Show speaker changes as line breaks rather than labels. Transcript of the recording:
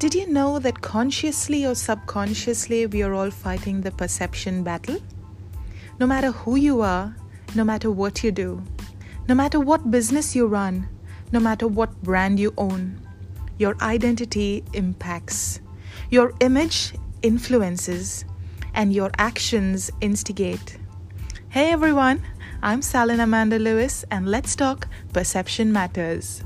Did you know that consciously or subconsciously we are all fighting the perception battle? No matter who you are, no matter what you do, no matter what business you run, no matter what brand you own, your identity impacts. Your image influences, and your actions instigate. Hey everyone, I'm Salin Amanda Lewis, and let's talk Perception Matters.